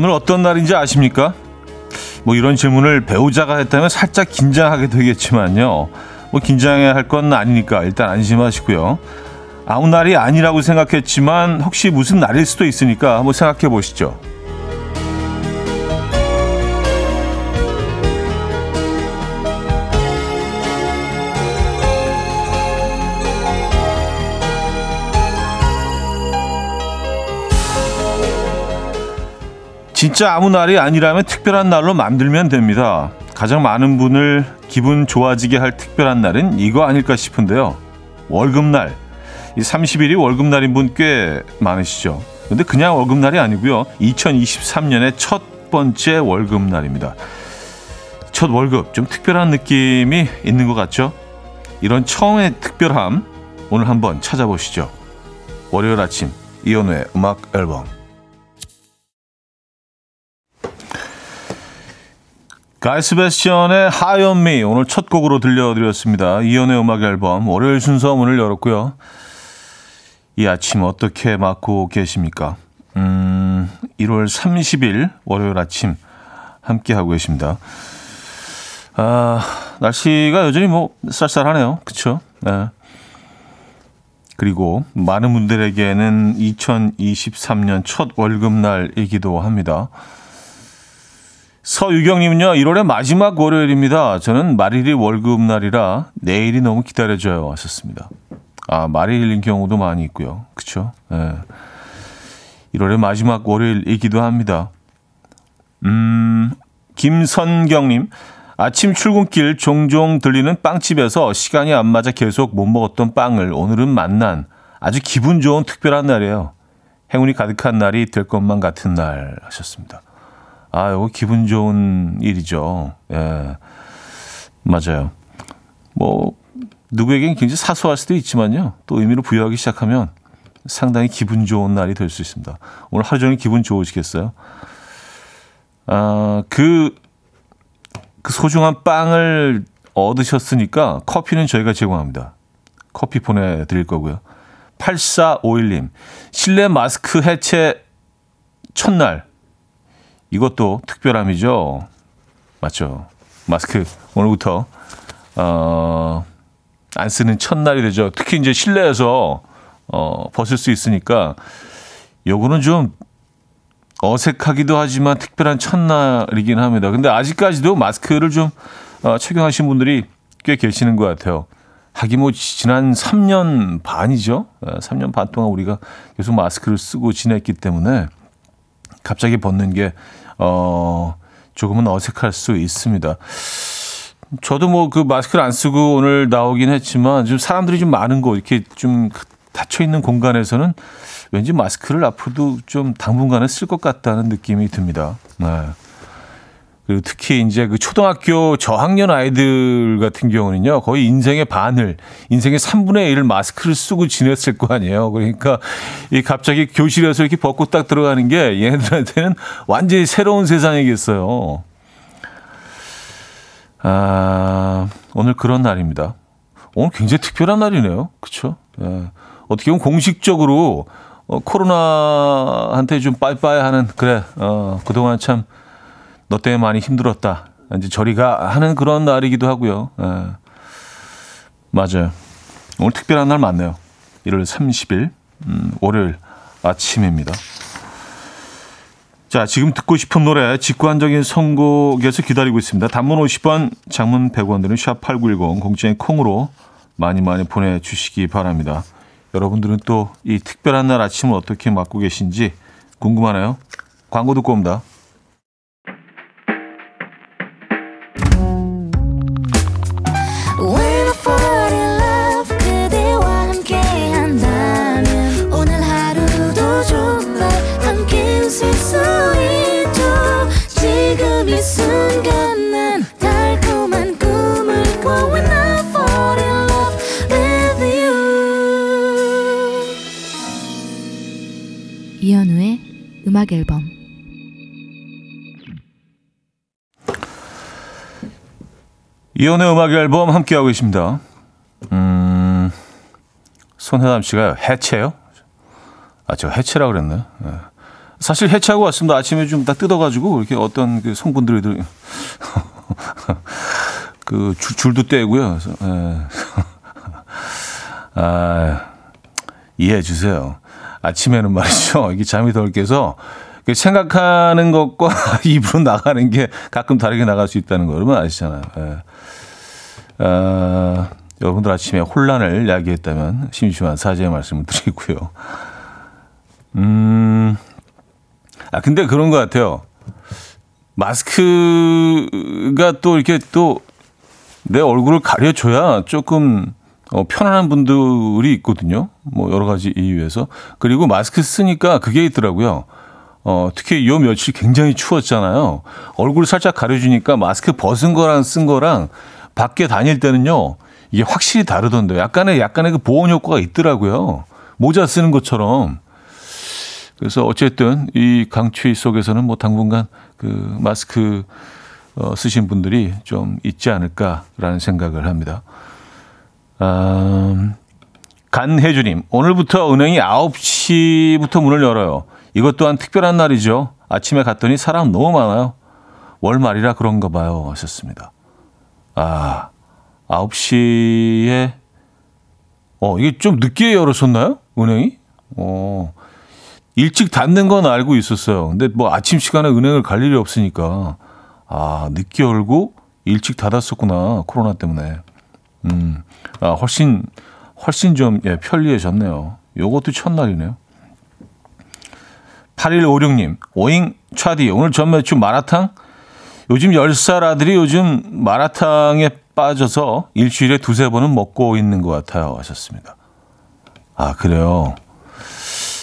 오늘 어떤 날인지 아십니까? 뭐 이런 질문을 배우자가 했다면 살짝 긴장하게 되겠지만요. 뭐 긴장해야 할 건 아니니까 일단 안심하시고요. 아무 날이 아니라고 생각했지만 혹시 무슨 날일 수도 있으니까 한번 생각해 보시죠. 진짜 아무 날이 아니라면 특별한 날로 만들면 됩니다. 가장 많은 분을 기분 좋아지게 할 특별한 날은 이거 아닐까 싶은데요. 월급날. 이 30일이 월급날인 분 꽤 많으시죠. 근데 그냥 월급날이 아니고요. 2023년의 첫 번째 월급날입니다. 첫 월급 좀 특별한 느낌이 있는 것 같죠? 이런 처음의 특별함 오늘 한번 찾아보시죠. 월요일 아침 이연우의 음악 앨범 가이 스베스천의 하이언미 오늘 첫 곡으로 들려드렸습니다. 이연의 음악 앨범 월요일 순서 문을 열었고요. 이 아침 어떻게 맞고 계십니까? 음, 1월 30일 월요일 아침 함께 하고 계십니다. 아, 날씨가 여전히 뭐 쌀쌀하네요. 그쵸? 네. 그리고 많은 분들에게는 2023년 첫 월급날이기도 합니다. 서유경님은요, 1월의 마지막 월요일입니다. 저는 말일이 월급날이라 내일이 너무 기다려져요. 하셨습니다. 아, 말일인 경우도 많이 있고요. 그쵸? 예. 1월의 마지막 월요일이기도 합니다. 음, 김선경님, 아침 출근길 종종 들리는 빵집에서 시간이 안 맞아 계속 못 먹었던 빵을 오늘은 만난 아주 기분 좋은 특별한 날이에요. 행운이 가득한 날이 될 것만 같은 날 하셨습니다. 아, 이거 기분 좋은 일이죠. 예. 맞아요. 뭐, 누구에겐 굉장히 사소할 수도 있지만요. 또 의미를 부여하기 시작하면 상당히 기분 좋은 날이 될 수 있습니다. 오늘 하루 종일 기분 좋으시겠어요? 아, 그, 그 소중한 빵을 얻으셨으니까 커피는 저희가 제공합니다. 커피 보내드릴 거고요. 8451님, 실내 마스크 해체 첫날, 이것도 특별함이죠. 맞죠. 마스크 오늘부터 어, 안 쓰는 첫날이 되죠. 특히 이제 실내에서 어, 벗을 수 있으니까 요거는 좀 어색하기도 하지만 특별한 첫날이긴 합니다. 근데 아직까지도 마스크를 좀 어, 착용하신 분들이 꽤 계시는 것 같아요. 하긴 뭐 지난 3년 반이죠. 3년 어, 반 동안 우리가 계속 마스크를 쓰고 지냈기 때문에 갑자기 벗는 게 어, 조금은 어색할 수 있습니다. 저도 뭐 그 마스크를 안 쓰고 오늘 나오긴 했지만 좀 사람들이 좀 많은 곳 이렇게 좀 닫혀 있는 공간에서는 왠지 마스크를 앞으로도 좀 당분간은 쓸 것 같다는 느낌이 듭니다. 네. 그리고 특히 이제 그 초등학교 저학년 아이들 같은 경우는요, 거의 인생의 반을, 인생의 3분의 1을 마스크를 쓰고 지냈을 거 아니에요. 그러니까 이 갑자기 교실에서 이렇게 벗고 딱 들어가는 게 얘네들한테는 완전히 새로운 세상이겠어요. 아, 오늘 그런 날입니다. 오늘 굉장히 특별한 날이네요. 그쵸? 예. 어떻게 보면 공식적으로 어, 코로나한테 좀 빠이빠이 하는, 그래, 어, 그동안 참 너 때문에 많이 힘들었다. 이제 저리가 하는 그런 날이기도 하고요. 예. 맞아요. 오늘 특별한 날 맞네요. 1월 30일, 음, 월요일 아침입니다. 자, 지금 듣고 싶은 노래 직관적인 선곡에서 기다리고 있습니다. 단문 50원, 장문 100원 드는 샵8910 공짜인 콩으로 많이 많이 보내주시기 바랍니다. 여러분들은 또 이 특별한 날 아침을 어떻게 맞고 계신지 궁금하네요. 광고 듣고 옵니다. 이혼의 음악 앨범 함께하고 계십니다. 음, 손혜담 씨가 해체요? 아, 저 해체라 그랬나요? 네. 사실 해체하고 왔습니다. 아침에 좀 다 뜯어가지고 이렇게 어떤 그 성분들이 들, 그 줄, 줄도 떼고요. 그래서, 예. 아, 이해해 주세요. 아침에는 말이죠. 이게 잠이 덜 깨서 생각하는 것과 입으로 나가는 게 가끔 다르게 나갈 수 있다는 거 여러분 아시잖아요. 예. 아, 여러분들 아침에 혼란을 야기했다면 심심한 사죄의 말씀을 드리고요. 음, 아, 근데 그런 것 같아요. 마스크가 또 이렇게 또 내 얼굴을 가려줘야 조금 어, 편안한 분들이 있거든요. 뭐 여러 가지 이유에서. 그리고 마스크 쓰니까 그게 있더라고요. 어, 특히 요 며칠 굉장히 추웠잖아요. 얼굴 살짝 가려주니까 마스크 벗은 거랑 쓴 거랑 밖에 다닐 때는요. 이게 확실히 다르던데 약간의 약간의 그 보온 효과가 있더라고요. 모자 쓰는 것처럼. 그래서 어쨌든 이 강추위 속에서는 뭐 당분간 그 마스크 어, 쓰신 분들이 좀 있지 않을까라는 생각을 합니다. 음, 간혜주님, 오늘부터 은행이 9시부터 문을 열어요. 이것 또한 특별한 날이죠. 아침에 갔더니 사람 너무 많아요. 월말이라 그런가 봐요. 하셨습니다. 아, 9시에, 어, 이게 좀 늦게 열었었나요? 은행이? 어, 일찍 닫는 건 알고 있었어요. 근데 뭐 아침 시간에 은행을 갈 일이 없으니까, 아, 늦게 열고 일찍 닫았었구나. 코로나 때문에. 음, 아, 훨씬, 훨씬 좀, 예, 편리해졌네요. 요것도 첫날이네요. 8156님, 오잉 차디, 오늘 전 매출 마라탕? 요즘 10살 아들이 요즘 마라탕에 빠져서 일주일에 두세 번은 먹고 있는 것 같아요. 하셨습니다. 아, 그래요.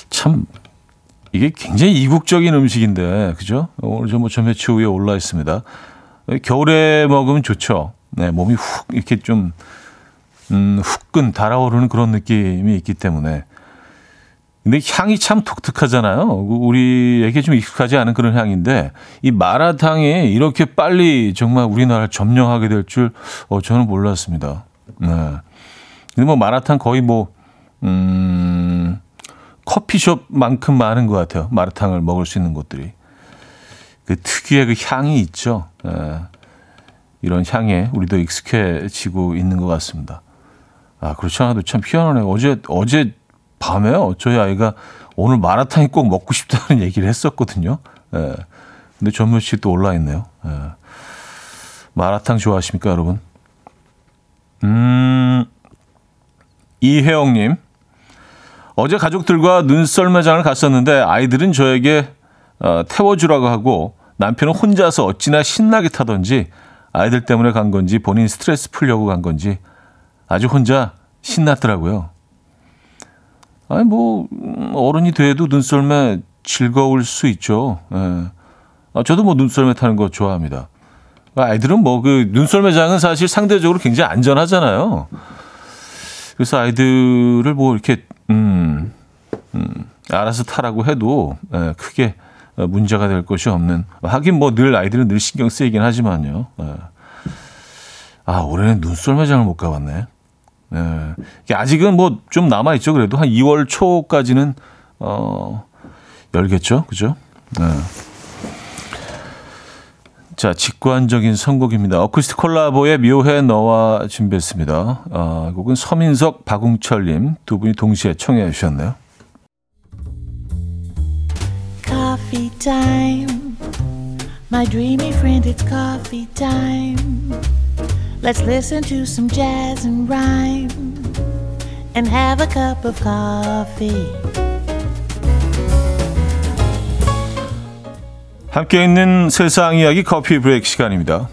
참, 이게 굉장히 이국적인 음식인데, 그죠? 오늘 전뭐 전매추 위에 올라 있습니다. 겨울에 먹으면 좋죠. 네, 몸이 훅 이렇게 좀, 음, 후끈 달아오르는 그런 느낌이 있기 때문에. 근데 향이 참 독특하잖아요. 우리에게 좀 익숙하지 않은 그런 향인데 이 마라탕이 이렇게 빨리 정말 우리나라를 점령하게 될 줄 어, 저는 몰랐습니다. 네. 근데 뭐 마라탕 거의 뭐 음, 커피숍만큼 많은 것 같아요. 마라탕을 먹을 수 있는 곳들이 그 특유의 그 향이 있죠. 네. 이런 향에 우리도 익숙해지고 있는 것 같습니다. 아 그렇지 않아도 참 희한하네요. 어제 어제 밤에요. 저희 아이가 오늘 마라탕이 꼭 먹고 싶다는 얘기를 했었거든요. 예. 근데 전문 씨또 올라 있네요. 예. 마라탕 좋아하십니까, 여러분? 음, 이혜영님. 어제 가족들과 눈썰 매장을 갔었는데 아이들은 저에게 어, 태워주라고 하고 남편은 혼자서 어찌나 신나게 타던지 아이들 때문에 간 건지 본인 스트레스 풀려고 간 건지 아주 혼자 신났더라고요. 아니 뭐 어른이 돼도 눈썰매 즐거울 수 있죠. 예. 아, 저도 뭐 눈썰매 타는 거 좋아합니다. 아이들은 뭐 그 눈썰매장은 사실 상대적으로 굉장히 안전하잖아요. 그래서 아이들을 뭐 이렇게 음, 음 알아서 타라고 해도 예, 크게 문제가 될 것이 없는. 하긴 뭐 늘 아이들은 늘 신경 쓰이긴 하지만요. 예. 아 올해는 눈썰매장을 못 가봤네. 네. 아직은 뭐 좀 남아 있죠. 그래도 한 2월 초까지는 어 열겠죠. 그죠? 네. 자, 직관적인 선곡입니다. 어쿠스틱 콜라보의 묘해 너와 준비했습니다. 아, 곡은 서민석, 박웅철님 두 분이 동시에 청해 주셨네요. Coffee. My dreamy friend, it's coffee time. Let's listen to some jazz and rhyme and have a cup of coffee. 함께 있는 세상 이야기 커피 브레이크 시간입니다.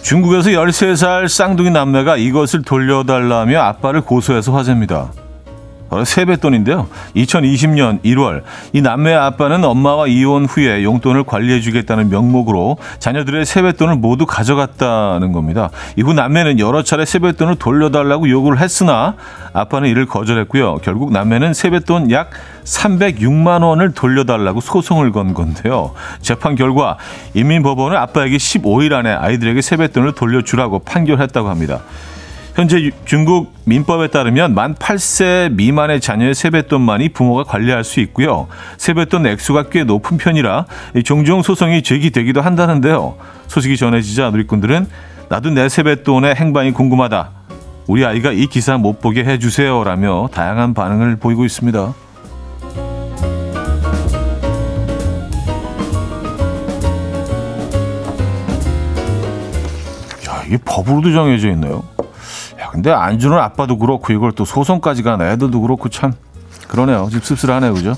중국에서 13살 쌍둥이 남매가 이것을 돌려달라며 아빠를 고소해서 화제입니다. 바로 세뱃돈인데요. 2020년 1월 이 남매의 아빠는 엄마와 이혼 후에 용돈을 관리해주겠다는 명목으로 자녀들의 세뱃돈을 모두 가져갔다는 겁니다. 이후 남매는 여러 차례 세뱃돈을 돌려달라고 요구를 했으나 아빠는 이를 거절했고요. 결국 남매는 세뱃돈 약 306만 원을 돌려달라고 소송을 건 건데요. 재판 결과 인민법원은 아빠에게 15일 안에 아이들에게 세뱃돈을 돌려주라고 판결했다고 합니다. 현재 중국 민법에 따르면 만 8세 미만의 자녀의 세뱃돈만이 부모가 관리할 수 있고요. 세뱃돈 액수가 꽤 높은 편이라 종종 소송이 제기되기도 한다는데요. 소식이 전해지자 누리꾼들은 나도 내 세뱃돈의 행방이 궁금하다. 우리 아이가 이 기사 못 보게 해주세요 라며 다양한 반응을 보이고 있습니다. 야, 이게 법으로도 정해져 있나요? 근데 안 주는 아빠도 그렇고 이걸 또 소송까지 가는 애들도 그렇고 참 그러네요. 좀 씁쓸하네요. 그죠?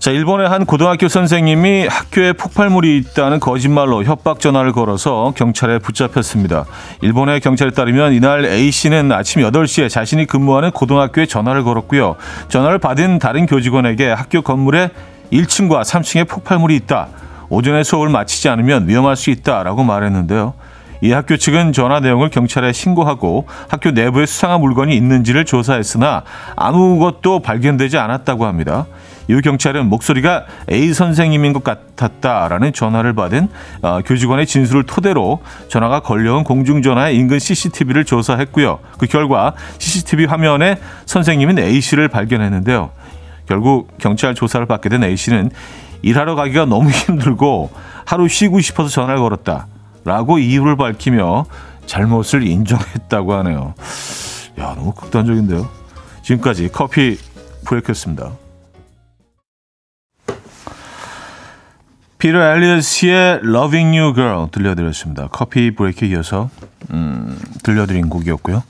자, 일본의 한 고등학교 선생님이 학교에 폭발물이 있다는 거짓말로 협박 전화를 걸어서 경찰에 붙잡혔습니다. 일본의 경찰에 따르면 이날 A씨는 아침 8시에 자신이 근무하는 고등학교에 전화를 걸었고요. 전화를 받은 다른 교직원에게 학교 건물에 1층과 3층에 폭발물이 있다. 오전에 수업을 마치지 않으면 위험할 수 있다라고 말했는데요. 이 학교 측은 전화 내용을 경찰에 신고하고 학교 내부에 수상한 물건이 있는지를 조사했으나 아무것도 발견되지 않았다고 합니다. 이후 경찰은 목소리가 A 선생님인 것 같았다라는 전화를 받은 어, 교직원의 진술을 토대로 전화가 걸려온 공중전화의 인근 CCTV를 조사했고요. 그 결과 CCTV 화면에 선생님인 A 씨를 발견했는데요. 결국 경찰 조사를 받게 된 A 씨는 일하러 가기가 너무 힘들고 하루 쉬고 싶어서 전화를 걸었다. 라고 이유를 밝히며 잘못을 인정했다고 하네요. 야, 너무 극단적인데요. 지금까지 커피 브레이크였습니다. 피터 엘리엇의 Loving You Girl 들려드렸습니다. 커피 브레이크 이어서 음, 들려드린 곡이었고요.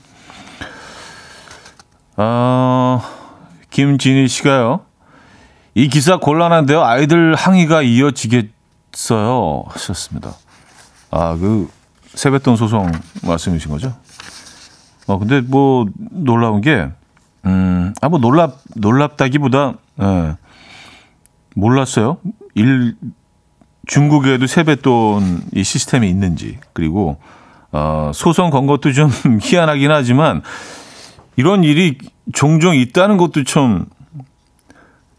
어, 김진희 씨가요. 이 기사 곤란한데요. 아이들 항의가 이어지겠어요. 하셨습니다. 아, 그 세뱃돈 소송 말씀이신 거죠? 어, 근데 뭐 놀라운 게 음, 아, 뭐 놀랍 놀랍다기보다 예. 몰랐어요. 일 중국에도 세뱃돈 이 시스템이 있는지 그리고 어, 소송 건 것도 좀 희한하긴 하지만 이런 일이 종종 있다는 것도 좀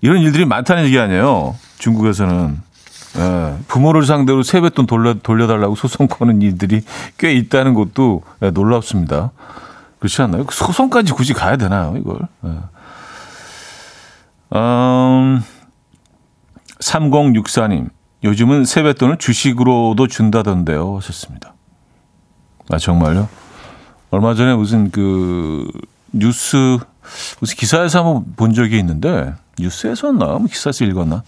이런 일들이 많다는 얘기 아니에요. 중국에서는 예, 부모를 상대로 세뱃돈 돌려, 돌려달라고 소송 거는 일들이 꽤 있다는 것도 예, 놀랍습니다. 그렇지 않나요? 소송까지 굳이 가야 되나요, 이걸? 예. 음, 3064님, 요즘은 세뱃돈을 주식으로도 준다던데요. 하셨습니다. 아, 정말요? 얼마 전에 무슨 그 뉴스, 무슨 기사에서 한번 본 적이 있는데, 뉴스에서였나? 뭐 기사에서 읽었나?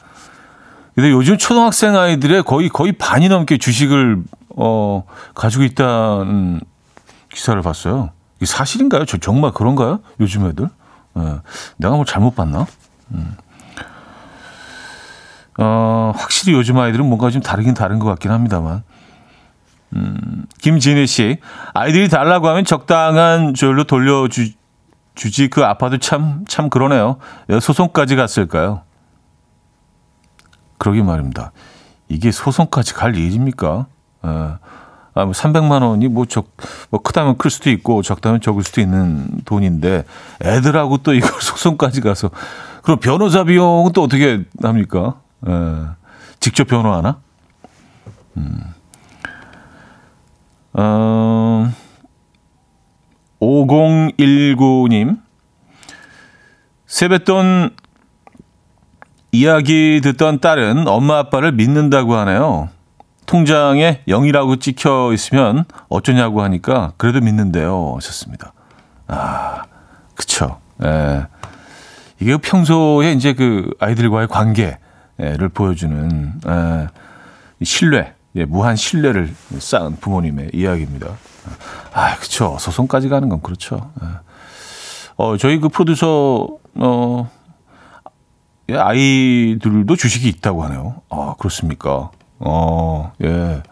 근데 요즘 초등학생 아이들의 거의 거의 반이 넘게 주식을 어 가지고 있다는 기사를 봤어요. 이게 사실인가요? 저 정말 그런가요? 요즘 애들? 예. 내가 뭐 잘못 봤나? 음. 어, 확실히 요즘 아이들은 뭔가 좀 다르긴 다른 것 같긴 합니다만. 음, 김진희 씨, 아이들이 달라고 하면 적당한 조율로 돌려주, 주지 그 아파도 참, 참 그러네요. 왜 소송까지 갔을까요? 그러게 말입니다. 이게 소송까지 갈 일입니까? 에. 아, 뭐 300만 원이 뭐 적, 뭐 크다면 클 수도 있고 적다면 적을 수도 있는 돈인데 애들하고 또 이걸 소송까지 가서 그럼 변호사 비용은 또 어떻게 합니까? 에, 직접 변호하나? 음. 어, 5019님. 세뱃돈 이야기 듣던 딸은 엄마 아빠를 믿는다고 하네요. 통장에 0이라고 찍혀 있으면 어쩌냐고 하니까 그래도 믿는데요. 하셨습니다. 아, 그쵸. 예. 이게 평소에 이제 그 아이들과의 관계를 보여주는, 예, 신뢰, 예, 무한 신뢰를 쌓은 부모님의 이야기입니다. 아, 그쵸. 소송까지 가는 건 그렇죠. 예. 어, 저희 그 프로듀서, 어, 예, 아이들도 주식이 있다고 하네요. 아, 그렇습니까? 어, 예.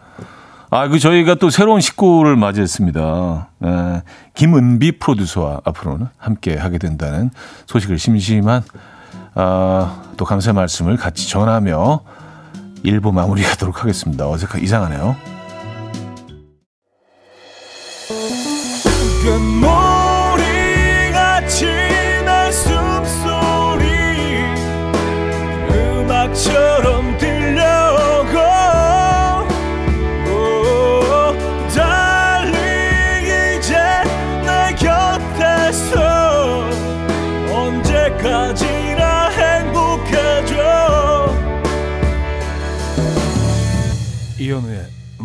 아, 그 저희가 또 새로운 식구를 맞이했습니다. 에, 김은비 프로듀서와 앞으로는 함께 하게 된다는 소식을 심심한 아, 또 감사의 말씀을 같이 전하며 일부 마무리하도록 하겠습니다. 어색하 이상하네요.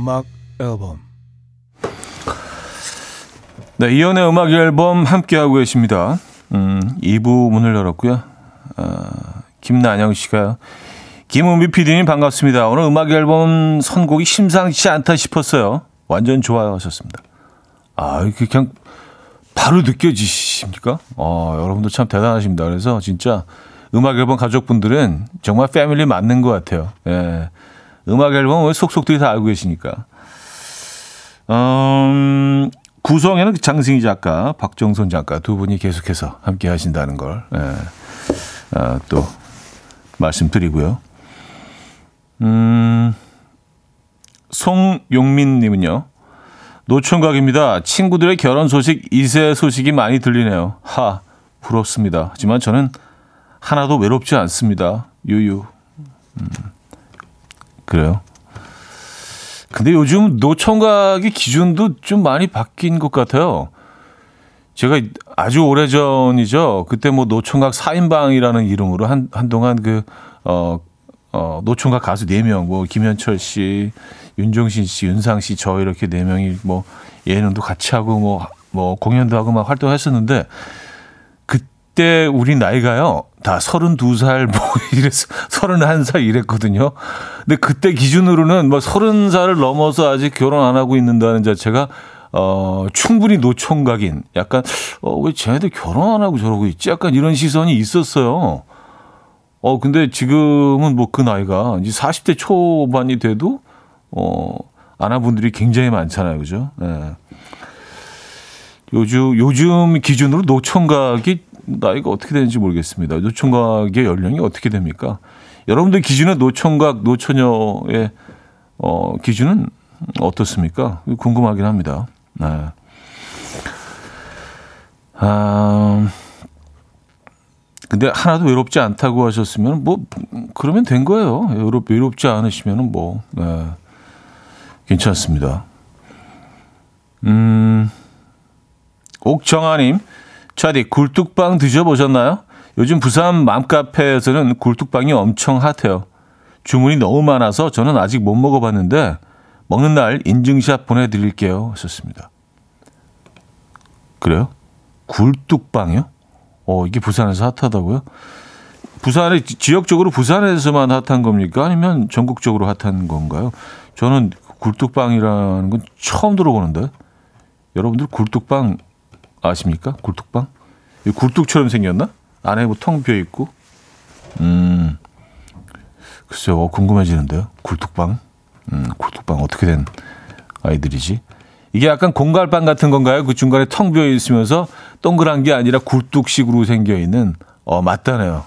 음악 앨범 네, 이연의 음악 앨범 함께하고 계십니다. 음, 2부 문을 열었고요. 어, 김나영 씨가 김은비 PD님 반갑습니다. 오늘 음악 앨범 선곡이 심상치 않다 싶었어요. 완전 좋아요 하셨습니다. 아, 이렇게 그냥 바로 느껴지십니까? 어, 여러분도 참 대단하십니다. 그래서 진짜 음악 앨범 가족분들은 정말 패밀리 맞는 것 같아요. 예. 음악 앨범 속속들이 다 알고 계시니까. 음, 구성에는 장승희 작가, 박정선 작가 두 분이 계속해서 함께 하신다는 걸, 예, 아, 또 말씀드리고요. 음, 송용민 님은요, 노총각입니다. 친구들의 결혼 소식, 이세 소식이 많이 들리네요. 하, 부럽습니다. 하지만 저는 하나도 외롭지 않습니다. 유유. 음, 그래요. 근데 요즘 노총각의 기준도 좀 많이 바뀐 것 같아요. 제가 아주 오래 전이죠. 그때 뭐 노총각 4인방이라는 이름으로 한, 한동안 그, 어, 어, 노총각 가수 4명, 뭐, 김현철 씨, 윤종신 씨, 윤상 씨, 저 이렇게 4명이 뭐, 예능도 같이 하고 뭐, 뭐, 공연도 하고 막 활동했었는데, 그때 우리 나이가요, 다 32살, 뭐, 이랬어, 31살 이랬거든요. 근데 그때 기준으로는 뭐 30살을 넘어서 아직 결혼 안 하고 있는다는 자체가 어, 충분히 노총각인 약간 어, 왜 쟤네들 결혼 안 하고 저러고 있지? 약간 이런 시선이 있었어요. 어, 근데 지금은 뭐 그 나이가 이제 40대 초반이 돼도 어, 아나분들이 굉장히 많잖아요. 그죠? 네. 요즘, 요즘 기준으로 노총각이 나이가 어떻게 되는지 모르겠습니다. 노총각의 연령이 어떻게 됩니까? 여러분들 기준에 노총각, 노처녀의 어, 기준은 어떻습니까? 궁금하긴 합니다. 네. 아, 근데 하나도 외롭지 않다고 하셨으면 뭐 그러면 된 거예요. 외롭, 외롭지 않으시면은 뭐 네. 괜찮습니다. 음, 옥정아님, 차디 굴뚝빵 드셔보셨나요? 요즘 부산 맘카페에서는 굴뚝빵이 엄청 핫해요. 주문이 너무 많아서 저는 아직 못 먹어봤는데 먹는 날 인증샷 보내드릴게요. 하셨습니다. 그래요? 굴뚝빵이요? 어, 이게 부산에서 핫하다고요? 부산에 지역적으로 부산에서만 핫한 겁니까? 아니면 전국적으로 핫한 건가요? 저는 굴뚝빵이라는 건 처음 들어보는데 여러분들 굴뚝빵 아십니까? 굴뚝빵? 굴뚝처럼 생겼나? 안에 뭐 텅 비어 있고. 음. 글쎄요, 어, 궁금해지는데요. 굴뚝빵. 음, 굴뚝빵 어떻게 된 아이들이지? 이게 약간 공갈빵 같은 건가요? 그 중간에 텅 비어 있으면서 동그란 게 아니라 굴뚝식으로 생겨 있는. 어, 맞다네요.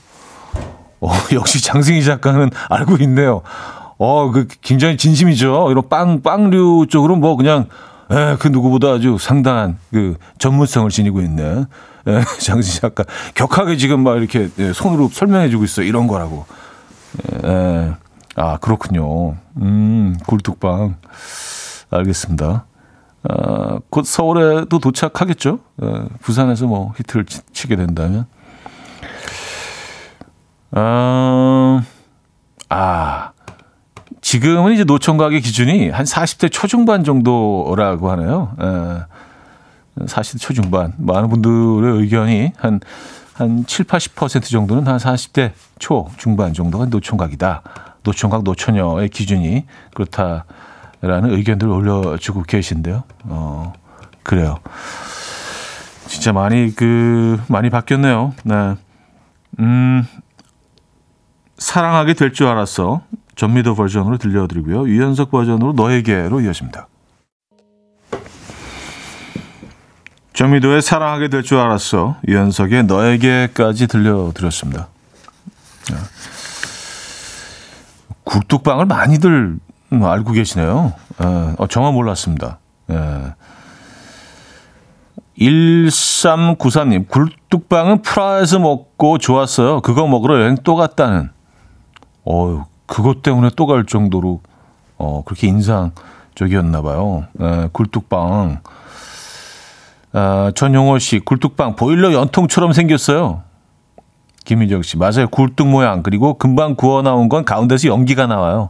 어, 역시 장승희 작가는 알고 있네요. 어, 그 굉장히 진심이죠. 이런 빵, 빵류 쪽으로 뭐 그냥 에, 그 누구보다 아주 상당한 그 전문성을 지니고 있는 에, 장승희 작가. 격하게 지금 막 이렇게 예, 손으로 설명해주고 있어. 이런 거라고. 에, 아, 그렇군요. 음, 굴뚝빵. 알겠습니다. 아, 곧 서울에도 도착하겠죠. 에, 부산에서 뭐 히트를 치, 치게 된다면. 아, 아, 지금은 이제 노총각의 기준이 한 40대 초중반 정도라고 하네요. 에, 40대 초중반. 많은 분들의 의견이 한, 한 7, 80% 정도는 한 40대 초, 중반 정도가 노총각이다. 노총각, 노처녀의 기준이 그렇다라는 의견들을 올려주고 계신데요. 어, 그래요. 진짜 많이, 그, 많이 바뀌었네요. 네. 음, 사랑하게 될 줄 알았어. 전미도 버전으로 들려드리고요. 유연석 버전으로 너에게로 이어집니다. 전미도의 사랑하게 될 줄 알았어. 유연석의 너에게까지 들려드렸습니다. 네. 굴뚝방을 많이들 알고 계시네요. 어, 정말 몰랐습니다. 예. 1393님, 굴뚝방은 프라하에서 먹고 좋았어요. 그거 먹으러 여행 또 갔다는. 어 그것 때문에 또 갈 정도로, 어, 그렇게 인상적이었나 봐요. 예, 굴뚝방. 아, 전용호 씨, 굴뚝방 보일러 연통처럼 생겼어요. 김민정 씨, 맞아요. 굴뚝 모양. 그리고 금방 구워 나온 건 가운데서 연기가 나와요.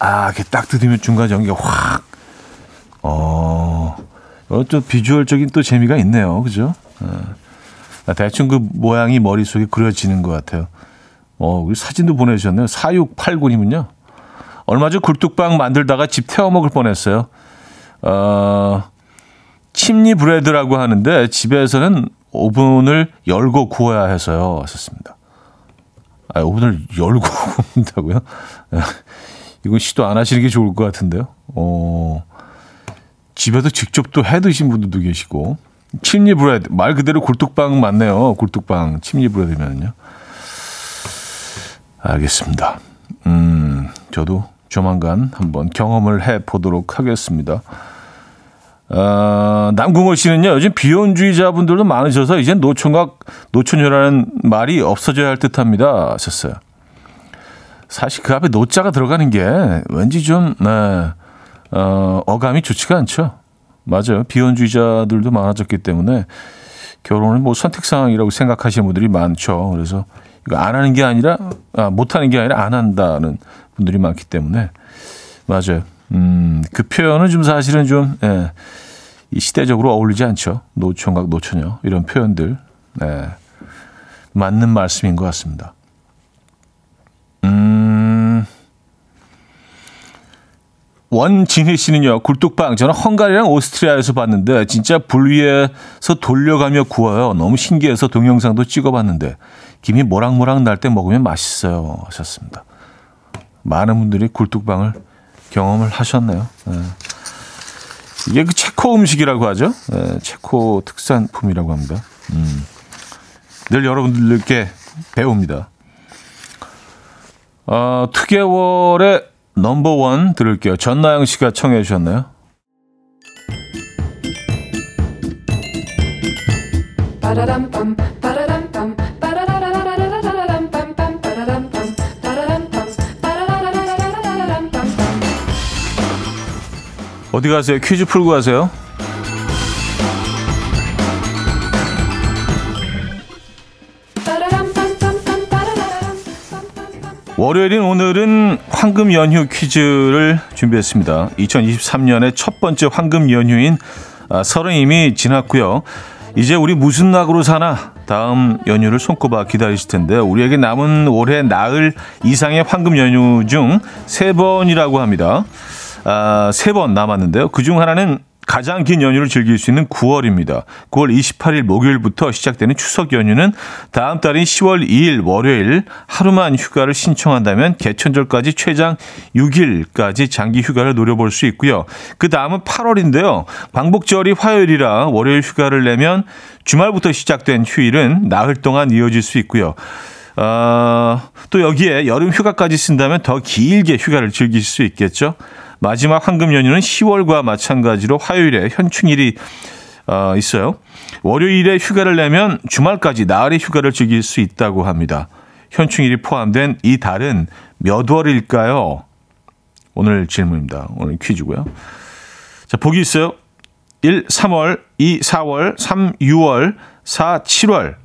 아, 이렇게 딱 뜯으면 중간 연기가 확. 어, 또 비주얼적인 또 재미가 있네요. 그죠? 아, 대충 그 모양이 머릿속에 그려지는 것 같아요. 어, 우리 사진도 보내주셨네요. 4689님은요. 얼마 전 굴뚝빵 만들다가 집 태워 먹을 뻔했어요. 어, 침리 브레드라고 하는데 집에서는 오븐을 열고 구워야 해서요. 하셨습니다. 아, 오븐을 열고 구운다고요? 이건 시도 안 하시는 게 좋을 것 같은데요. 어, 집에도 직접 또 해 드신 분들도 계시고. 침리 브레드. 말 그대로 굴뚝빵 맞네요. 굴뚝빵. 침리 브레드면요. 알겠습니다. 음, 저도 조만간 한번 경험을 해 보도록 하겠습니다. 어, 남궁호 씨는요, 요즘 비혼주의자분들도 많으셔서 이제 노총각, 노처녀라는 말이 없어져야 할 듯 합니다. 하셨어요. 사실 그 앞에 노자가 들어가는 게 왠지 좀, 네, 어, 어감이 좋지가 않죠. 맞아요. 비혼주의자들도 많아졌기 때문에 결혼을 뭐 선택사항이라고 생각하시는 분들이 많죠. 그래서 안 하는 게 아니라, 아, 못 하는 게 아니라 안 한다는 분들이 많기 때문에. 맞아요. 음, 그 표현은 좀 사실은 좀, 예, 이 시대적으로 어울리지 않죠. 노총각, 노처녀. 이런 표현들. 예, 맞는 말씀인 것 같습니다. 음, 원진희 씨는요, 굴뚝빵. 저는 헝가리랑 오스트리아에서 봤는데, 진짜 불 위에서 돌려가며 구워요. 너무 신기해서 동영상도 찍어봤는데, 김이 모락모락 날 때 먹으면 맛있어요. 하셨습니다. 많은 분들이 굴뚝빵을 경험을 하셨네요. 네. 이게 그 체코 음식이라고 하죠. 네, 체코 특산품이라고 합니다. 음. 늘 여러분들께 배웁니다. 어, 투개월의 넘버원 들을게요. 전나영 씨가 청해 주셨나요? 어디 가세요? 퀴즈 풀고 가세요. 월요일인 오늘은 황금 연휴 퀴즈를 준비했습니다. 2023년의 첫 번째 황금 연휴인 아, 설은 지났고요. 이제 우리 무슨 낙으로 사나 다음 연휴를 손꼽아 기다리실 텐데 우리에게 남은 올해 나흘 이상의 황금 연휴 중 세 번이라고 합니다. 아, 세번 남았는데요. 그중 하나는 가장 긴 연휴를 즐길 수 있는 9월입니다. 9월 28일 목요일부터 시작되는 추석 연휴는 다음 달인 10월 2일 월요일 하루만 휴가를 신청한다면 개천절까지 최장 6일까지 장기 휴가를 노려볼 수 있고요. 그 다음은 8월인데요. 광복절이 화요일이라 월요일 휴가를 내면 주말부터 시작된 휴일은 나흘 동안 이어질 수 있고요. 어, 또 여기에 여름 휴가까지 쓴다면 더 길게 휴가를 즐길 수 있겠죠. 마지막 황금 연휴는 10월과 마찬가지로 화요일에 현충일이 어, 있어요. 월요일에 휴가를 내면 주말까지 나흘의 휴가를 즐길 수 있다고 합니다. 현충일이 포함된 이 달은 몇 월일까요? 오늘 질문입니다. 오늘 퀴즈고요. 자, 보기 있어요. 1, 3월, 2, 4월, 3, 6월, 4, 7월.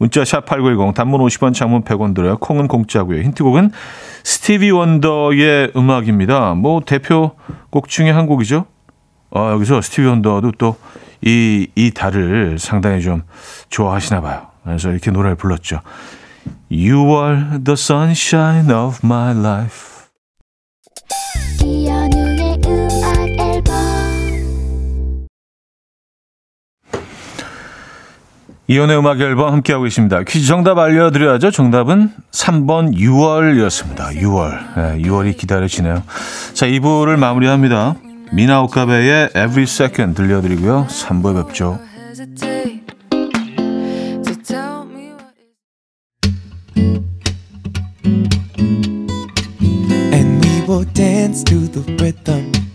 문자 샵 8910 단문 50원 장문 100원 들어요. 콩은 공짜고요. 힌트곡은 스티비 원더의 음악입니다. 뭐 대표 곡 중에 한 곡이죠. 아, 여기서 스티비 원더도 또 이, 이 달을 상당히 좀 좋아하시나 봐요. 그래서 이렇게 노래를 불렀죠. You are the sunshine of my life. 이연의 음악 앨범 함께하고 계십니다. 퀴즈 정답 알려드려야죠. 정답은 3번 6월이었습니다. 6월. 네, 6월이 기다려지네요. 자, 2부를 마무리합니다. 미나 오카베의 Every Second 들려드리고요. 3부에 뵙죠.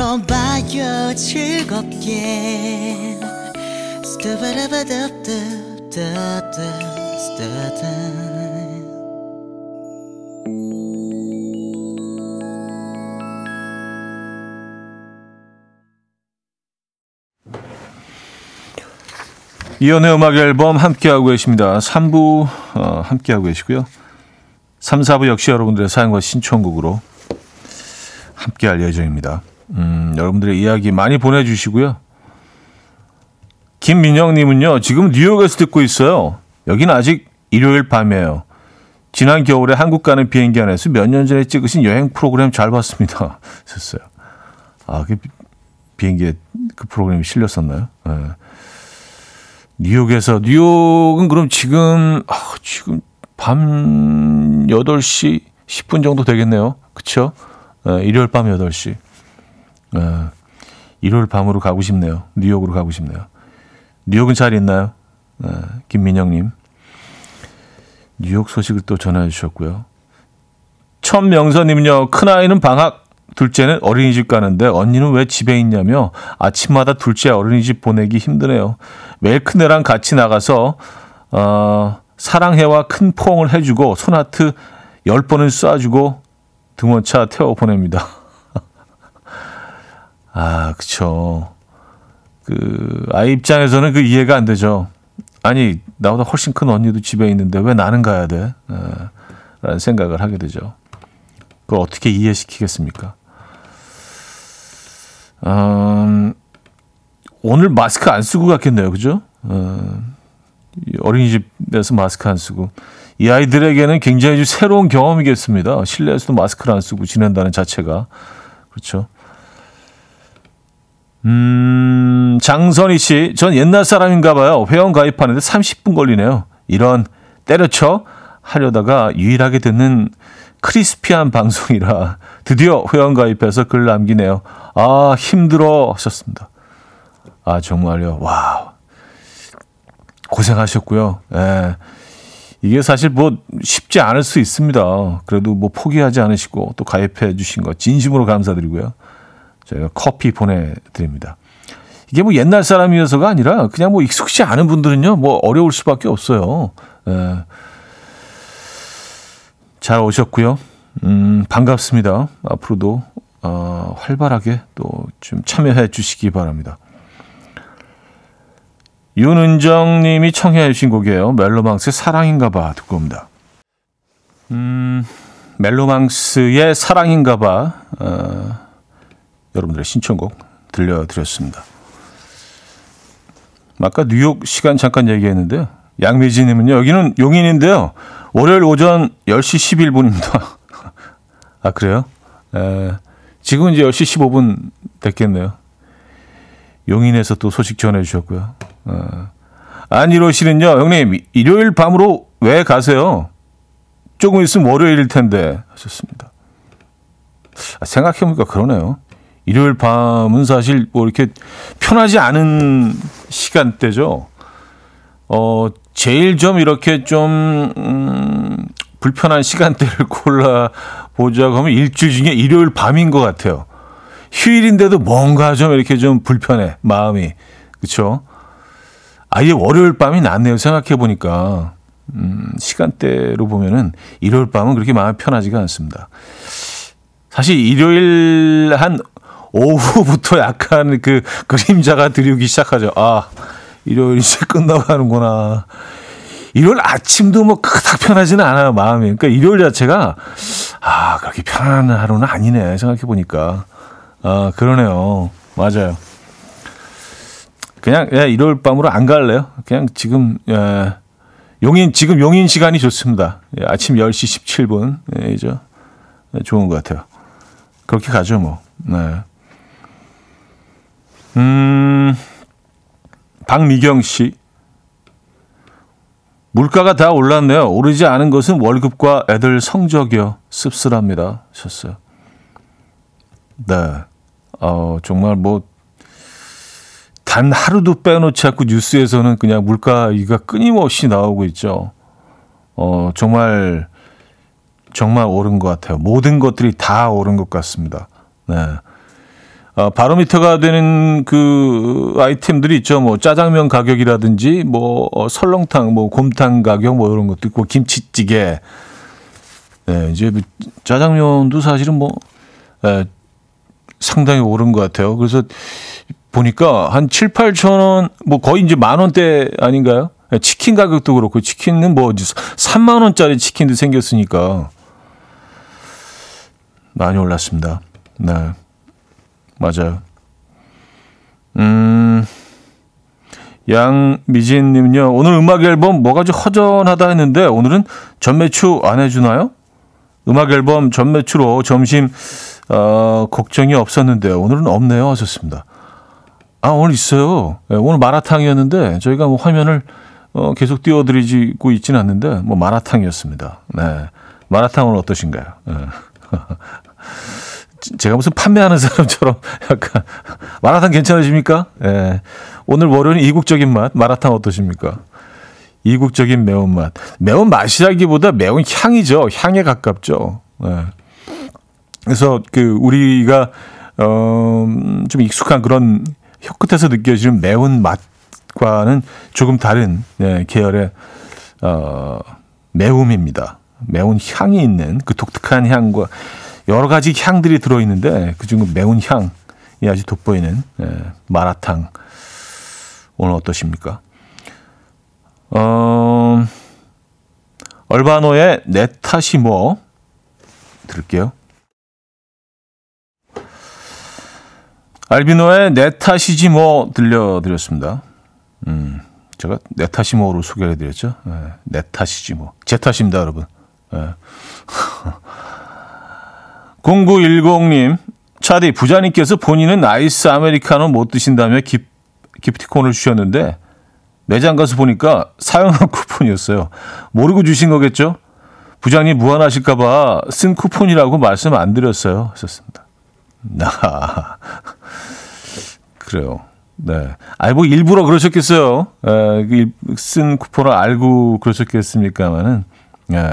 들어봐요 즐겁게 이연의 음악 앨범 함께하고 계십니다. 3부 어, 함께하고 계시고요. 3, 4부 역시 여러분들의 사연과 신청곡으로 함께할 예정입니다. 음, 여러분들의 이야기 많이 보내주시고요. 김민영님은요, 지금 뉴욕에서 듣고 있어요. 여기는 아직 일요일 밤이에요. 지난 겨울에 한국 가는 비행기 안에서 몇 년 전에 찍으신 여행 프로그램 잘 봤습니다. 했어요. 아, 그 비- 비행기에 그 프로그램이 실렸었나요? 네. 뉴욕에서 뉴욕은 그럼 지금 아, 지금 밤 8시 10분 정도 되겠네요. 그쵸? 에, 일요일 밤 8시. 에, 일요일 밤으로 가고 싶네요. 뉴욕으로 가고 싶네요. 뉴욕은 잘 있나요? 에, 김민영님. 뉴욕 소식을 또 전해 주셨고요. 천명선님은요. 큰아이는 방학, 둘째는 어린이집 가는데 언니는 왜 집에 있냐며 아침마다 둘째 어린이집 보내기 힘드네요. 매일 큰애랑 같이 나가서 어, 사랑해와 큰 포옹을 해주고 손하트 10번을 쏴주고 등원차 태워 보냅니다. 아, 그쵸. 그, 아이 입장에서는 그 이해가 안 되죠. 아니, 나보다 훨씬 큰 언니도 집에 있는데 왜 나는 가야 돼? 에, 라는 생각을 하게 되죠. 그걸 어떻게 이해시키겠습니까? 음, 오늘 마스크 안 쓰고 갔겠네요. 그죠? 어, 이 어린이집에서 마스크 안 쓰고. 이 아이들에게는 굉장히 좀 새로운 경험이겠습니다. 실내에서도 마스크를 안 쓰고 지낸다는 자체가. 그렇죠. 음, 장선희 씨, 전 옛날 사람인가 봐요. 회원 가입하는데 30분 걸리네요. 이런 때려쳐 하려다가 유일하게 듣는 크리스피한 방송이라 드디어 회원 가입해서 글 남기네요. 아, 힘들어 하셨습니다. 아, 정말요. 와. 고생하셨고요. 예. 이게 사실 뭐 쉽지 않을 수 있습니다. 그래도 뭐 포기하지 않으시고 또 가입해 주신 거 진심으로 감사드리고요. 저희가 커피 보내드립니다. 이게 뭐 옛날 사람이어서가 아니라 그냥 뭐 익숙치 않은 분들은요, 뭐 어려울 수밖에 없어요. 예. 잘 오셨고요. 음, 반갑습니다. 앞으로도 어, 활발하게 또 좀 참여해 주시기 바랍니다. 윤은정 님이 청해 주신 곡이에요. 멜로망스의 사랑인가 봐 듣고 옵니다. 음, 멜로망스의 사랑인가 봐 어, 여러분들의 신청곡 들려드렸습니다. 아까 뉴욕 시간 잠깐 얘기했는데요. 양미지 님은요. 여기는 용인인데요. 월요일 오전 10시 11분입니다. 아, 그래요? 에, 지금은 이제 10시 15분 됐겠네요. 용인에서 또 소식 전해주셨고요. 어. 안일호 씨는요, 형님, 일요일 밤으로 왜 가세요? 조금 있으면 월요일일 텐데, 하셨습니다. 아, 생각해보니까 그러네요. 일요일 밤은 사실 뭐 이렇게 편하지 않은 시간대죠. 어, 제일 좀 이렇게 좀, 음, 불편한 시간대를 골라보자고 하면 일주일 중에 일요일 밤인 것 같아요. 휴일인데도 뭔가 좀 이렇게 좀 불편해, 마음이. 그쵸? 아예 월요일 밤이 낫네요, 생각해보니까. 음, 시간대로 보면은 일요일 밤은 그렇게 마음이 편하지가 않습니다. 사실 일요일 한 오후부터 약간 그 그림자가 들이오기 시작하죠. 아, 일요일 이제 끝나가는구나. 일요일 아침도 뭐 그닥 편하지는 않아요, 마음이. 그러니까 일요일 자체가 아, 그렇게 편안한 하루는 아니네, 생각해보니까. 아, 그러네요. 맞아요. 그냥 예, 일요일 밤으로 안 갈래요. 그냥 지금 예, 용인 지금 용인 시간이 좋습니다. 예, 아침 10시 17분. 예, 이죠. 예, 좋은 것 같아요. 그렇게 가죠, 뭐. 네. 음. 박미경 씨. 물가가 다 올랐네요. 오르지 않은 것은 월급과 애들 성적이요. 씁쓸합니다. 하셨어요. 네. 어, 정말 뭐, 단 하루도 빼놓지 않고 뉴스에서는 그냥 물가가 끊임없이 나오고 있죠. 어, 정말, 정말 오른 것 같아요. 모든 것들이 다 오른 것 같습니다. 네. 어, 바로미터가 되는 그 아이템들이 있죠. 뭐 짜장면 가격이라든지 뭐 어, 설렁탕, 뭐 곰탕 가격 뭐 이런 것도 있고 김치찌개. 네, 이제 뭐 짜장면도 사실은 뭐 에, 상당히 오른 것 같아요. 그래서 보니까 한 7, 8천 원, 뭐 거의 이제 만 원대 아닌가요? 치킨 가격도 그렇고 치킨은 뭐 3만 원짜리 치킨도 생겼으니까 많이 올랐습니다. 네. 맞아요. 음, 양미진님은요, 오늘 음악 앨범 뭐가 좀 허전하다 했는데, 오늘은 전매추 안 해주나요? 음악 앨범 전매추로 점심, 어, 걱정이 없었는데, 오늘은 없네요. 하셨습니다. 아, 오늘 있어요. 네, 오늘 마라탕이었는데, 저희가 뭐 화면을, 어, 계속 띄워드리고 있지는 않는데, 뭐 마라탕이었습니다. 네. 마라탕은 어떠신가요? 네. 제가 무슨 판매하는 사람처럼 약간 마라탕 괜찮으십니까? 예. 오늘 월요일 이국적인 맛 마라탕 어떠십니까? 이국적인 매운맛. 매운 맛이라기보다 매운 향이죠. 향에 가깝죠. 예. 그래서 그 우리가 어좀 익숙한 그런 혀끝에서 느껴지는 매운 맛과는 조금 다른 예, 계열의 어 매움입니다. 매운 향이 있는 그 독특한 향과 여러 가지 향들이 들어있는데 그중 매운 향이 아주 돋보이는 예, 마라탕 오늘 어떠십니까? 어, 얼바노의 내 탓이 뭐 들을게요. 알비노의 내 탓이지 뭐 들려드렸습니다. 음, 제가 내 탓이 뭐로 소개해드렸죠. 예, 내 탓이지 뭐. 제 탓입니다, 여러분. 예. 0910님, 차디 부자님께서 본인은 아이스 아메리카노 못 드신다며 기, 기프티콘을 주셨는데 매장 가서 보니까 사용한 쿠폰이었어요. 모르고 주신 거겠죠? 부장님 무한하실까봐 쓴 쿠폰이라고 말씀 안 드렸어요. 하셨습니다. 나 그래요. 네. 아이 뭐 일부러 그러셨겠어요. 에, 그 일- 쓴 쿠폰을 알고 그러셨겠습니까만은. 예.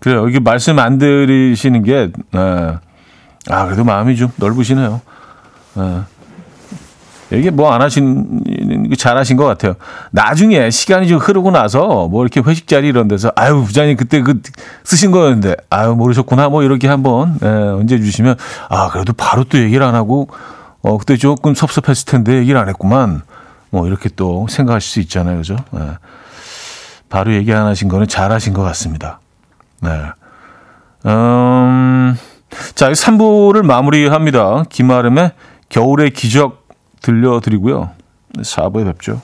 그래요. 이게 말씀 안 드리시는 게 에, 아 그래도 마음이 좀 넓으시네요. 예. 이게 뭐 안 하시는 게 잘하신 것 같아요. 나중에 시간이 좀 흐르고 나서 뭐 이렇게 회식 자리 이런 데서 아유 부장님 그때 그 쓰신 거였는데 아유 모르셨구나 뭐 이렇게 한번 예, 언제 주시면 아 그래도 바로 또 얘기를 안 하고 어 그때 조금 섭섭했을 텐데 얘기를 안 했구만 뭐 이렇게 또 생각하실 수 있잖아요, 그죠? 예. 바로 얘기 안 하신 거는 잘 하신 것 같습니다. 네. 음, 자, 3부를 마무리합니다. 김아름의 겨울의 기적 들려드리고요. 4부에 뵙죠.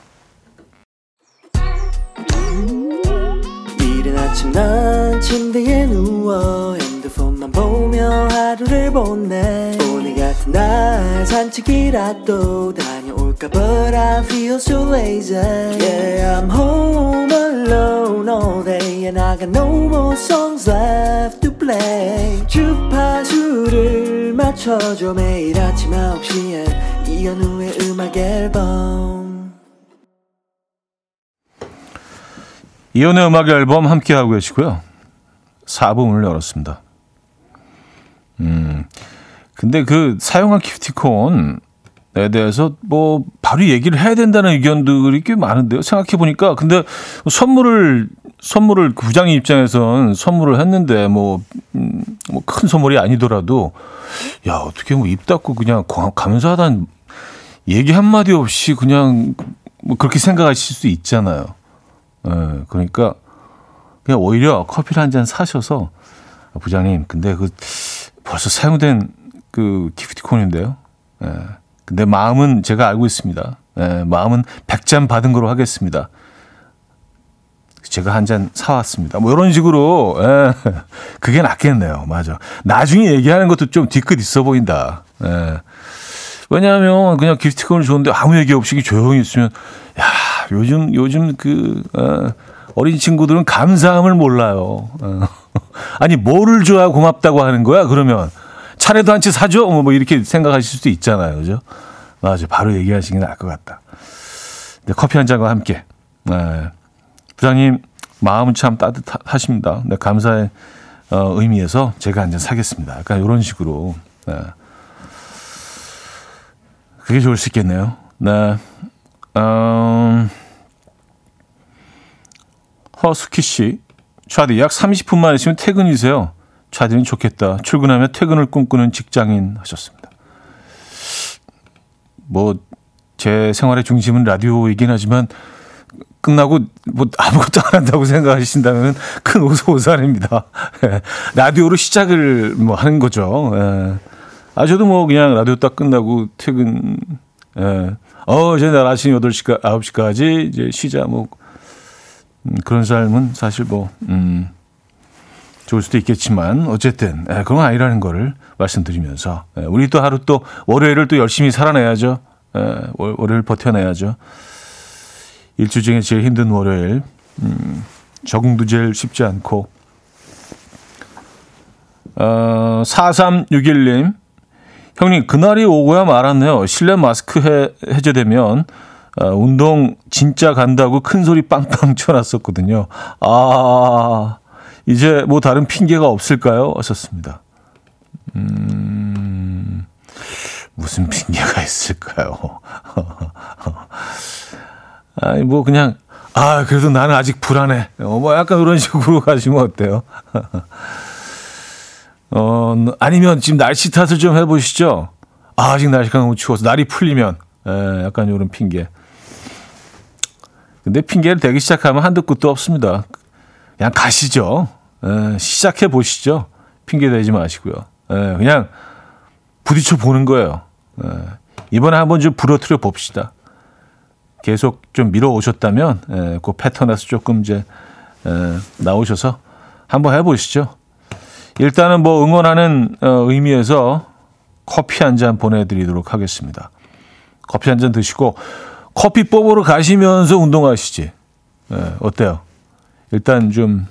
난 침대에 누워 핸드폰만 보며 하루를 보내 오늘 같은 날 산책이라도 다 녀올까 But I feel so lazy Yeah I'm home alone all day And I got no more songs left to play 주파수를 맞춰줘 매일 아침 9시에 이현우의 음악 앨범 이연의 음악 앨범 함께하고 계시고요. 4부 문을 열었습니다. 음, 근데 그 사용한 기프티콘 에 대해서 뭐 바로 얘기를 해야 된다는 의견들이 꽤 많은데요. 생각해 보니까 근데 선물을 선물을 그 부장님 입장에선 선물을 했는데 뭐 음, 뭐큰 선물이 아니더라도 야 어떻게 뭐 입 닫고 그냥 하단 얘기 한 마디 없이 그냥 뭐 그렇게 생각하실 수 있잖아요. 예, 그러니까 그냥 오히려 커피를 한 잔 사셔서 아, 부장님, 근데 그 벌써 사용된 그 기프티콘인데요. 예, 근데 마음은 제가 알고 있습니다. 예, 마음은 100잔 받은 거로 하겠습니다. 제가 한 잔 사왔습니다. 뭐 이런 식으로 예, 그게 낫겠네요. 맞아. 나중에 얘기하는 것도 좀 뒤끝 있어 보인다. 예. 왜냐하면 그냥 기프티콘을 줬는데 아무 얘기 없이 조용히 있으면 야 요즘 요즘 그 어, 어린 친구들은 감사함을 몰라요. 어. 아니 뭐를 줘야 고맙다고 하는 거야? 그러면 차례도 한 채 사줘? 뭐, 뭐 이렇게 생각하실 수도 있잖아요, 그죠? 맞아, 바로 얘기하시는 게 나을 것 같다. 네, 커피 한 잔과 함께 네. 부장님 마음은 참 따뜻하십니다. 네, 감사의 어, 의미에서 제가 한 잔 사겠습니다. 약간 이런 식으로. 네. 그게 좋을 수 있겠네요. 네. 음, 허스키 씨. 차디 약 30분만 있으면 퇴근이세요. 차디는 좋겠다. 출근하며 퇴근을 꿈꾸는 직장인 하셨습니다. 뭐 제 생활의 중심은 라디오이긴 하지만 끝나고 뭐 아무것도 안 한다고 생각하신다면 큰 오소오산입니다. 예. 라디오로 시작을 뭐 하는 거죠. 예. 아 저도 뭐 그냥 라디오 딱 끝나고 퇴근 예. 어 이제 날 아침 8시까 9시까지 이제 쉬자 뭐 음, 그런 삶은 사실 뭐 음, 좋을 수도 있겠지만 어쨌든 예, 그건 아니라는 거를 말씀드리면서 예, 우리 또 하루 또 월요일을 또 열심히 살아내야죠. 예, 월, 월요일 버텨내야죠. 일주 중에 제일 힘든 월요일. 음, 적응도 제일 쉽지 않고. 어, 4361님. 형님, 그날이 오고야 말았네요. 실내 마스크 해, 해제되면, 어, 운동 진짜 간다고 큰 소리 빵빵 쳐놨었거든요. 아, 이제 뭐 다른 핑계가 없을까요? 하셨습니다. 음, 무슨 핑계가 있을까요? 아니, 뭐, 그냥, 아, 그래도 나는 아직 불안해. 어, 뭐, 약간 그런 식으로 가시면 어때요? 어, 아니면 지금 날씨 탓을 좀 해보시죠. 아, 아직 날씨가 너무 추워서 날이 풀리면, 에, 약간 이런 핑계. 근데 핑계를 대기 시작하면 한도 끝도 없습니다. 그냥 가시죠. 에, 시작해 보시죠. 핑계 대지 마시고요. 에, 그냥 부딪혀 보는 거예요. 에, 이번에 한번 좀 부러뜨려 봅시다. 계속 좀 밀어 오셨다면 에, 그 패턴에서 조금 이제 에, 나오셔서 한번 해보시죠. 일단은 뭐 응원하는 어, 의미에서 커피 한 잔 보내드리도록 하겠습니다. 커피 한 잔 드시고 커피 뽑으러 가시면서 운동하시지. 예, 어때요? 일단 좀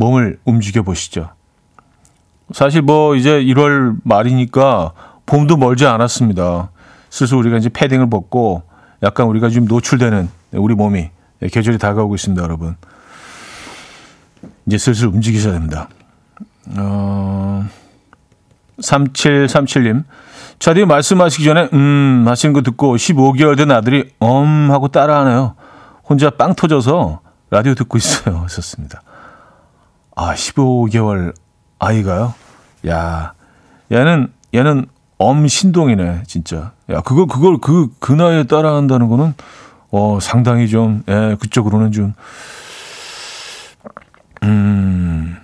몸을 움직여 보시죠. 사실 뭐 이제 1월 말이니까 봄도 멀지 않았습니다. 슬슬 우리가 이제 패딩을 벗고 약간 우리가 좀 노출되는 우리 몸이 계절이 다가오고 있습니다, 여러분. 이제 슬슬 움직이셔야 됩니다. 어, 3737님. 차디 말씀하시기 전에 음 하시는 거 듣고 15개월 된 아들이 엄 하고 따라하네요. 혼자 빵 터져서 라디오 듣고 있어요. 하셨습니다. 아, 15개월 아이가요? 야, 얘는 얘는 엄 신동이네, 진짜. 야, 그걸 그걸 그 그 나이에 따라한다는 거는 어 상당히 좀 예, 그쪽으로는 좀 음,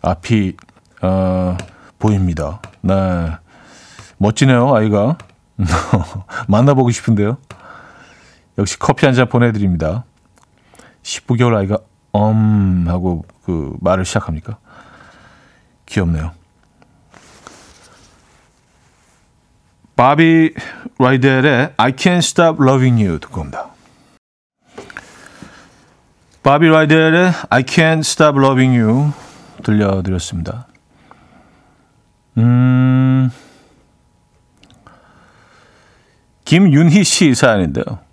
앞이 어, 보입니다. 네, 멋지네요, 아이가. 만나보고 싶은데요. 역시 커피 한 잔 보내드립니다. 19개월 아이가 엄 하고 그 말을 시작합니까? 귀엽네요. 바비 라이델의 I Can't Stop Loving You 듣고 옵니다. 바비 라이델의 I Can't Stop Loving You 들려드렸습니다. 음, 김윤희 씨 사연인데요.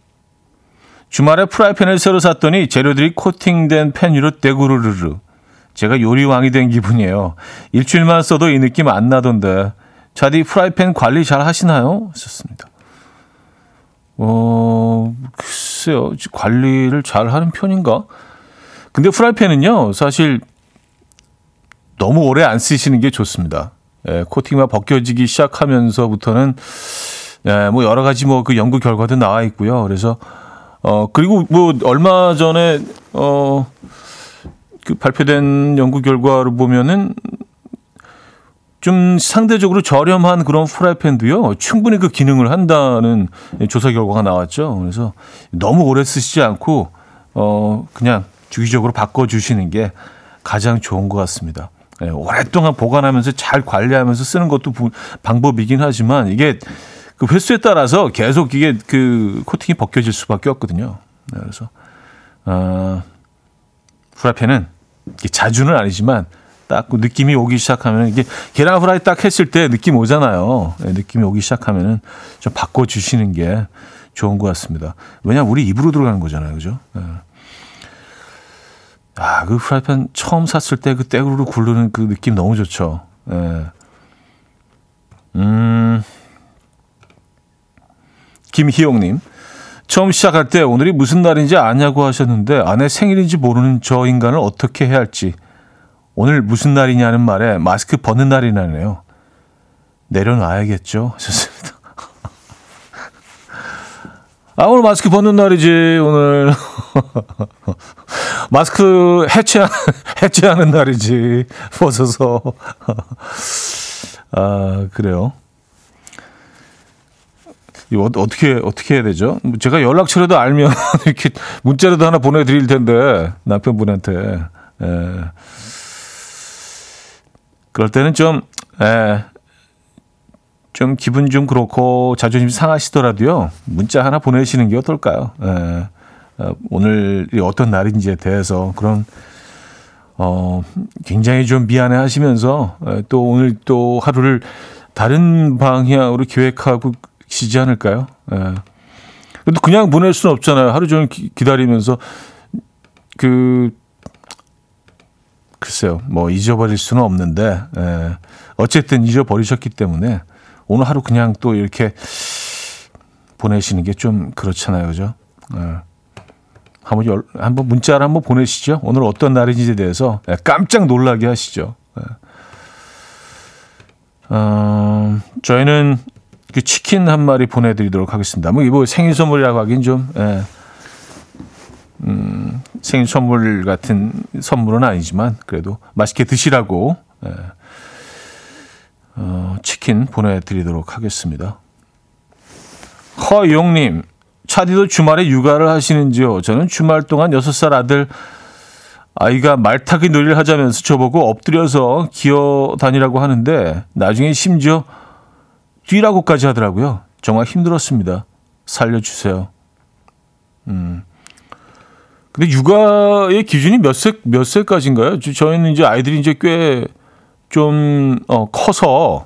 주말에 프라이팬을 새로 샀더니 재료들이 코팅된 팬 위로 떼구르르르. 제가 요리왕이 된 기분이에요. 일주일만 써도 이 느낌 안 나던데. 자디 프라이팬 관리 잘 하시나요? 썼습니다. 어, 글쎄요. 관리를 잘 하는 편인가? 근데 프라이팬은요, 사실 너무 오래 안 쓰시는 게 좋습니다. 예, 코팅만 벗겨지기 시작하면서부터는 예, 뭐 여러 가지 뭐 그 연구 결과도 나와 있고요. 그래서 어 그리고 뭐 얼마 전에 어 그 발표된 연구 결과를 보면은 좀 상대적으로 저렴한 그런 프라이팬도요 충분히 그 기능을 한다는 조사 결과가 나왔죠. 그래서 너무 오래 쓰시지 않고 어 그냥 주기적으로 바꿔 주시는 게 가장 좋은 것 같습니다. 예, 오랫동안 보관하면서 잘 관리하면서 쓰는 것도 부, 방법이긴 하지만 이게 그 횟수에 따라서 계속 이게 그 코팅이 벗겨질 수밖에 없거든요. 네, 그래서 어, 프라이팬은 이게 자주는 아니지만 딱 그 느낌이 오기 시작하면 이게 계란 후라이 딱 했을 때 느낌 오잖아요. 네, 느낌이 오기 시작하면은 좀 바꿔 주시는 게 좋은 것 같습니다. 왜냐 면 우리 입으로 들어가는 거잖아요, 그죠? 네. 아, 그 프라이팬 처음 샀을 때 그 떼구르르 굴르는 그 느낌 너무 좋죠. 네. 음. 김희용님. 처음 시작할 때 오늘이 무슨 날인지 아냐고 하셨는데 아내 생일인지 모르는 저 인간을 어떻게 해야 할지 오늘 무슨 날이냐는 말에 마스크 벗는 날이라네요. 내려놔야겠죠. 하셨습니다. 아, 오늘 마스크 벗는 날이지, 오늘. 마스크 해체, 해체하는 날이지. 벗어서. 아, 그래요. 이거 어- 어떻게 어떻게 해야 되죠? 제가 연락처라도 알면 이렇게 문자라도 하나 보내드릴 텐데 남편분한테 예. 그럴 때는 좀 예. 좀 기분 좀 그렇고 자존심 상하시더라도요 문자 하나 보내시는 게 어떨까요? 예. 어, 오늘이 어떤 날인지에 대해서 그런 어 굉장히 좀 미안해 하시면서 예, 또 오늘 또 하루를 다른 방향으로 계획하고 시지 않을까요? 예. 근데 그냥 보낼 수는 없잖아요. 하루 종일 기, 기다리면서 그 글쎄요, 뭐 잊어버릴 수는 없는데 예. 어쨌든 잊어버리셨기 때문에 오늘 하루 그냥 또 이렇게 보내시는 게 좀 그렇잖아요, 그죠? 예. 한번 열, 한번 문자를 한번 보내시죠. 오늘 어떤 날인지에 대해서 예, 깜짝 놀라게 하시죠. 예. 어, 저희는 그 치킨 한 마리 보내드리도록 하겠습니다. 뭐 이거 생일 선물이라고 하긴 좀 예. 음, 생일 선물 같은 선물은 아니지만 그래도 맛있게 드시라고 예. 어, 치킨 보내드리도록 하겠습니다. 허용님, 차디도 주말에 육아를 하시는지요? 저는 주말 동안 6살 아들 아이가 말타기 놀이를 하자면서 저보고 엎드려서 기어 다니라고 하는데 나중에 심지어 뛰라고까지 하더라고요. 정말 힘들었습니다. 살려주세요. 음. 근데 육아의 기준이 몇 세, 몇 세까지인가요? 저- 저희는 이제 아이들이 이제 꽤 좀, 어, 커서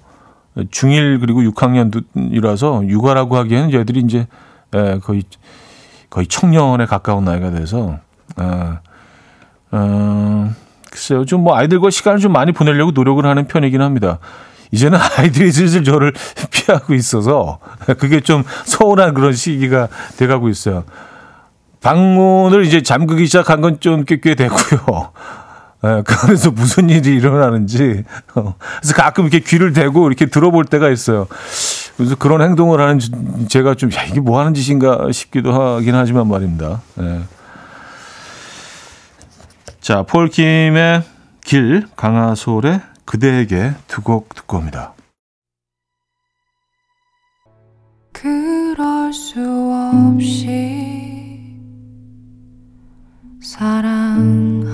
중1 그리고 6학년이라서 육아라고 하기에는 저희들이 이제 예, 거의, 거의 청년에 가까운 나이가 돼서, 어, 어, 글쎄요. 좀 뭐 아이들과 시간을 좀 많이 보내려고 노력을 하는 편이긴 합니다. 이제는 아이들이 슬슬 저를 피하고 있어서 그게 좀 서운한 그런 시기가 돼가고 있어요. 방문을 이제 잠그기 시작한 건 좀 꽤, 꽤 됐고요. 예, 그 안에서 무슨 일이 일어나는지. 어, 그래서 가끔 이렇게 귀를 대고 이렇게 들어볼 때가 있어요. 그래서 그런 행동을 하는 지- 제가 좀, 야, 이게 뭐 하는 짓인가 싶기도 하긴 하지만 말입니다. 예. 자, 폴킴의 길, 강하솔의 그대에게 두 곡 듣고 옵니다. 그럴 수 없이 사랑하는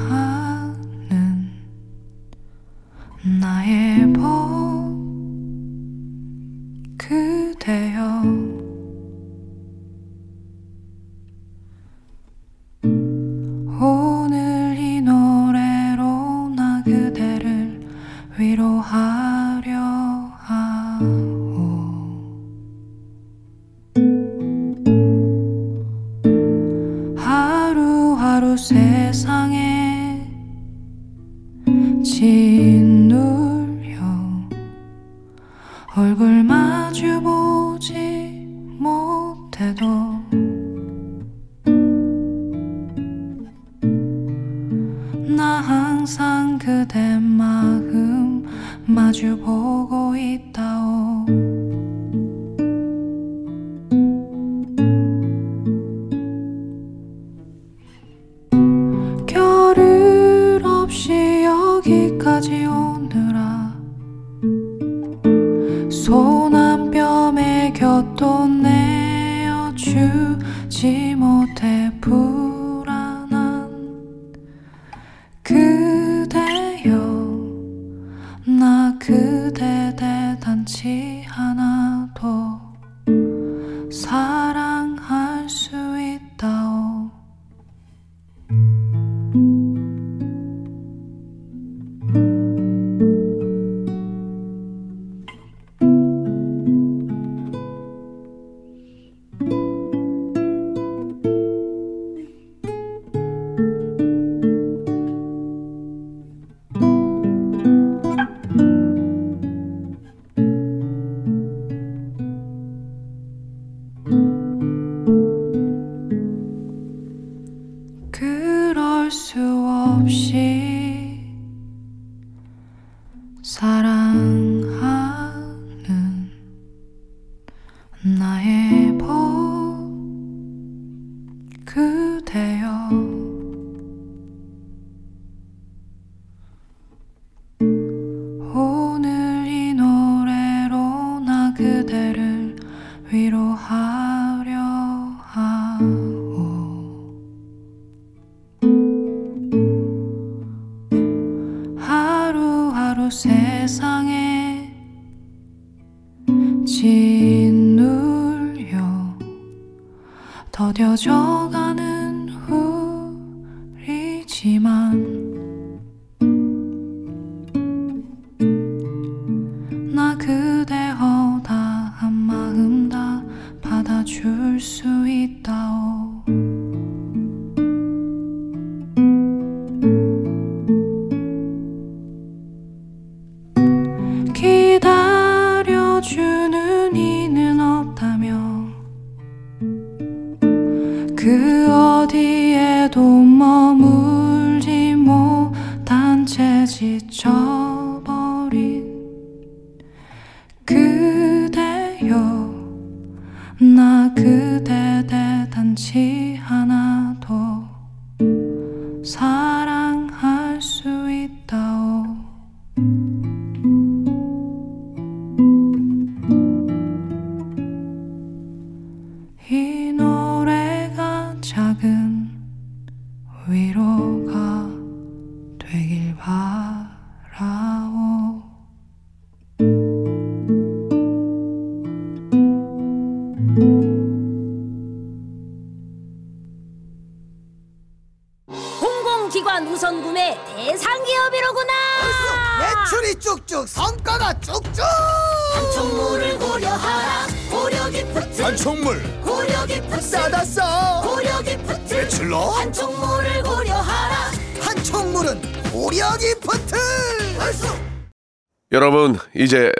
나의 법 그대여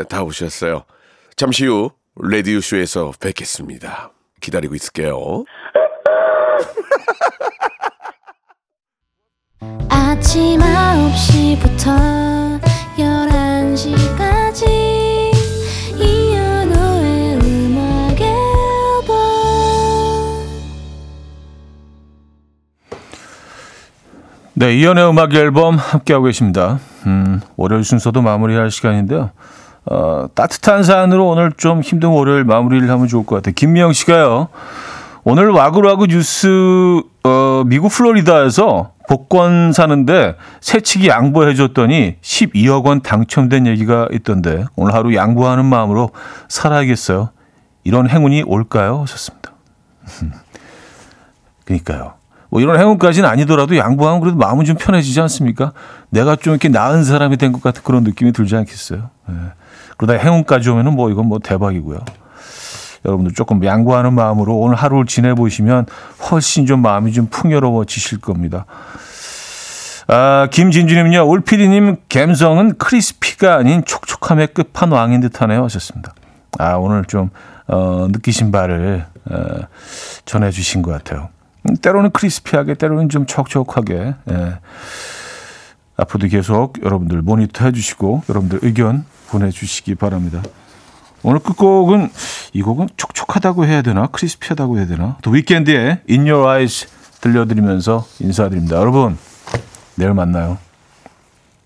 다 오셨어요. 잠시 후 레디오 쇼에서 뵙겠습니다. 기다리고 있을게요. 아침 9시부터 11시까지 이현우의 음악 앨범 네, 이연의 음악 앨범 함께하고 계십니다. 음, 월요일 순서도 마무리할 시간인데요. 어, 따뜻한 사연으로 오늘 좀 힘든 월요일 마무리를 하면 좋을 것 같아요. 김미영 씨가요. 오늘 와구와구 뉴스 어, 미국 플로리다에서 복권 사는데 새치기 양보해 줬더니 12억 원 당첨된 얘기가 있던데 오늘 하루 양보하는 마음으로 살아야겠어요. 이런 행운이 올까요? 하셨습니다. 그러니까요. 뭐 이런 행운까지는 아니더라도 양보하면 그래도 마음은 좀 편해지지 않습니까? 내가 좀 이렇게 나은 사람이 된 것 같은 그런 느낌이 들지 않겠어요? 예. 그러다 행운까지 오면은 뭐 이건 뭐 대박이고요. 여러분들 조금 양보하는 마음으로 오늘 하루를 지내보시면 훨씬 좀 마음이 좀 풍요로워지실 겁니다. 아, 김진주님은요, 올피디님 감성은 크리스피가 아닌 촉촉함의 끝판왕인 듯 하네요. 하셨습니다. 아, 오늘 좀, 어, 느끼신 바를, 어, 전해주신 것 같아요. 음, 때로는 크리스피하게, 때로는 좀 촉촉하게, 예. 앞으로도 계속 여러분들 모니터 해주시고, 여러분들 의견 보내주시기 바랍니다. 오늘 끝곡은 이 곡은 촉촉하다고 해야 되나 크리스피하다고 해야 되나 또 위켄드의 In Your Eyes 들려드리면서 인사드립니다. 여러분 내일 만나요.